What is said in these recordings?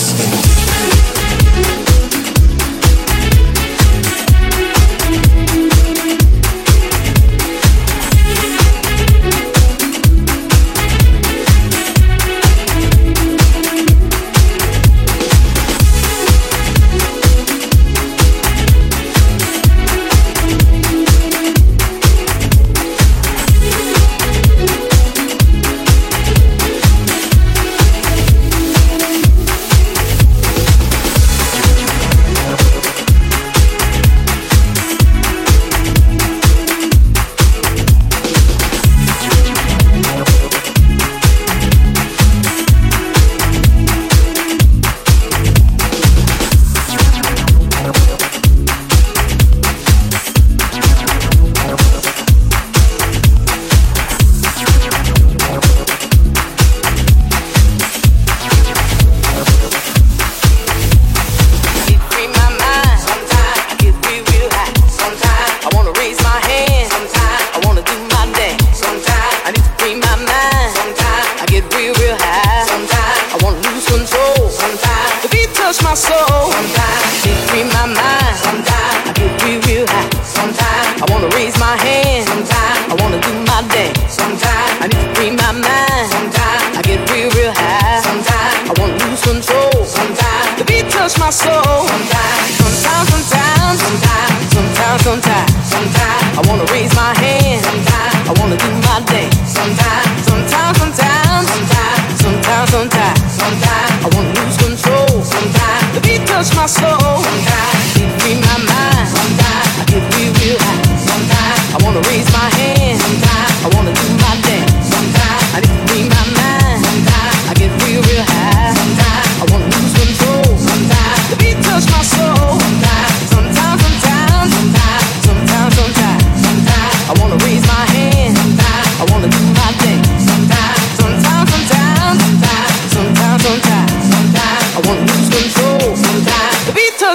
I'm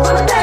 Wanna dance?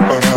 Right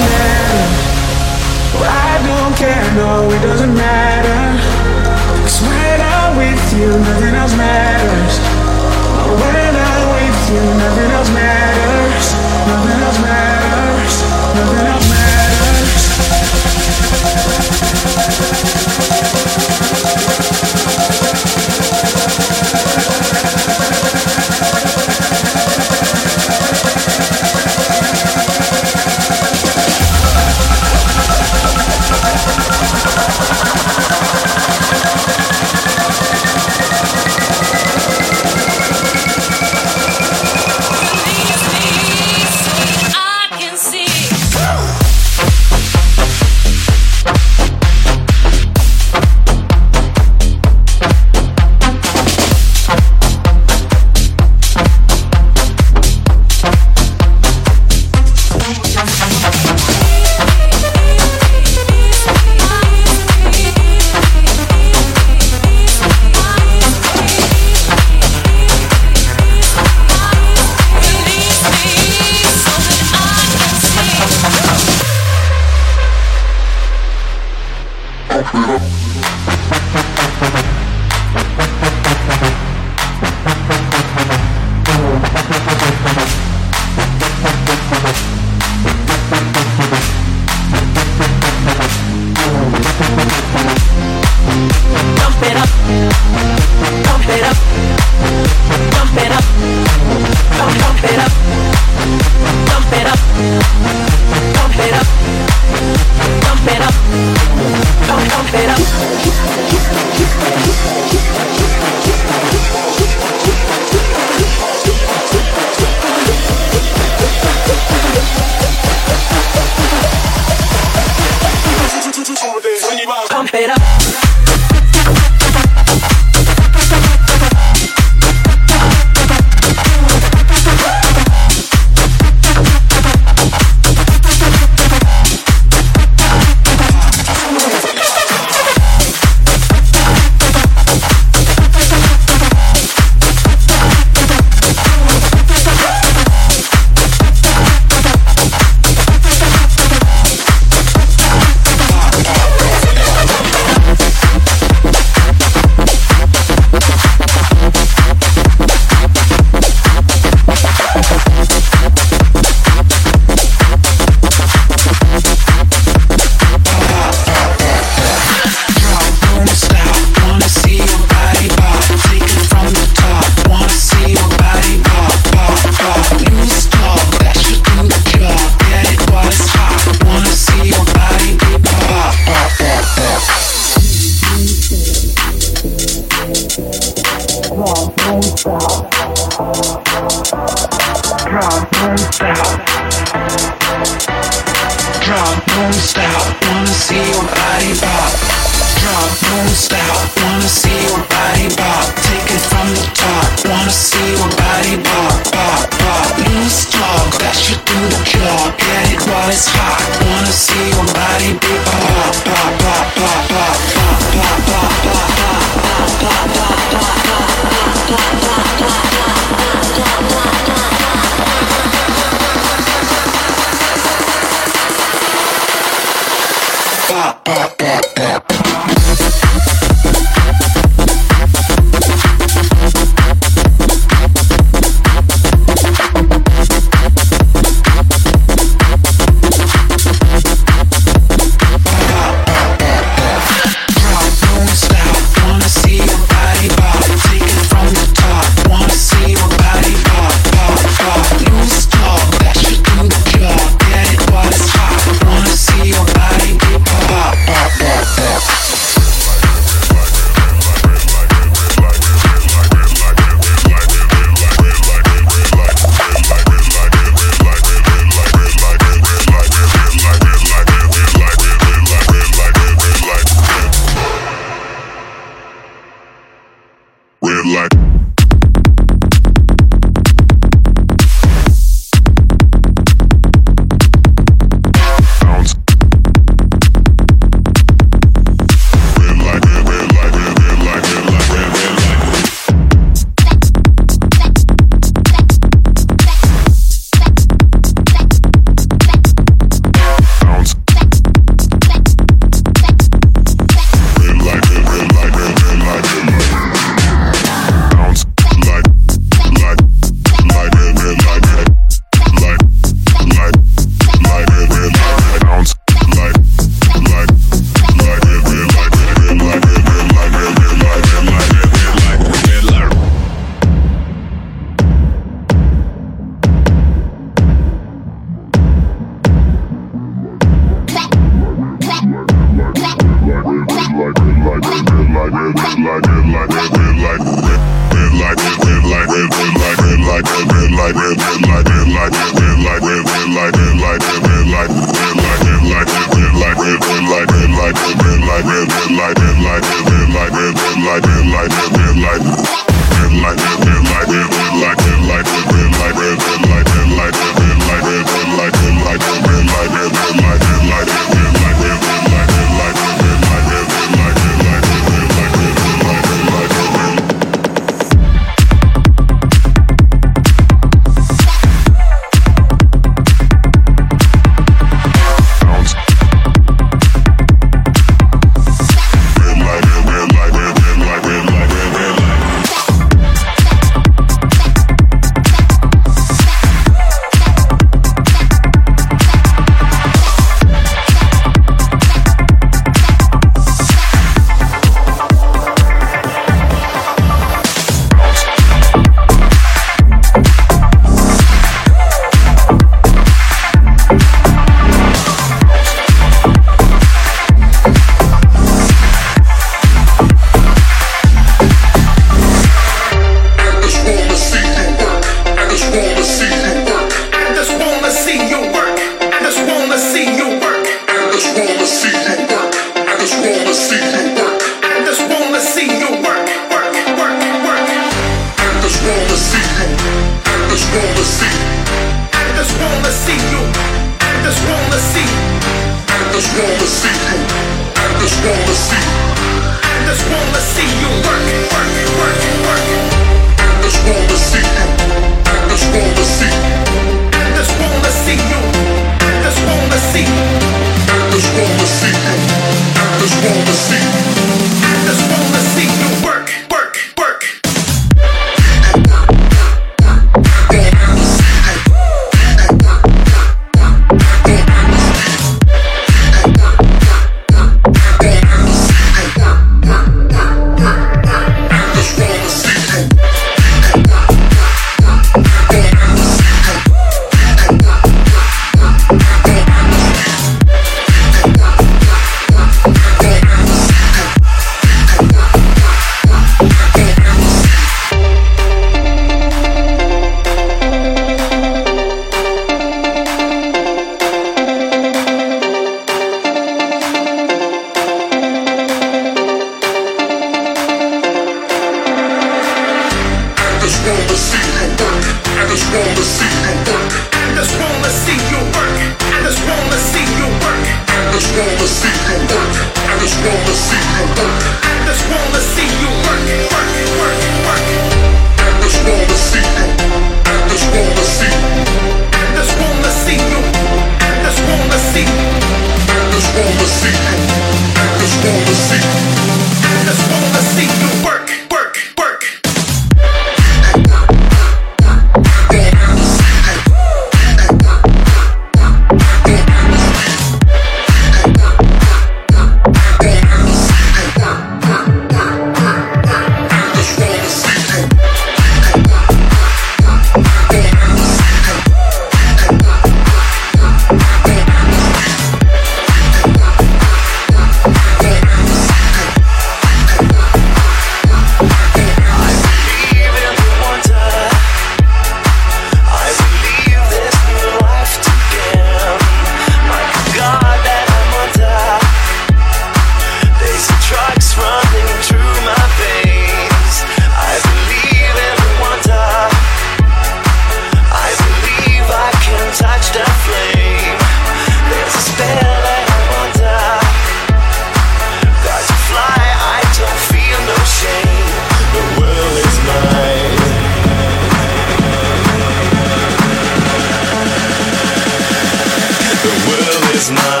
is mine.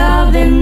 love in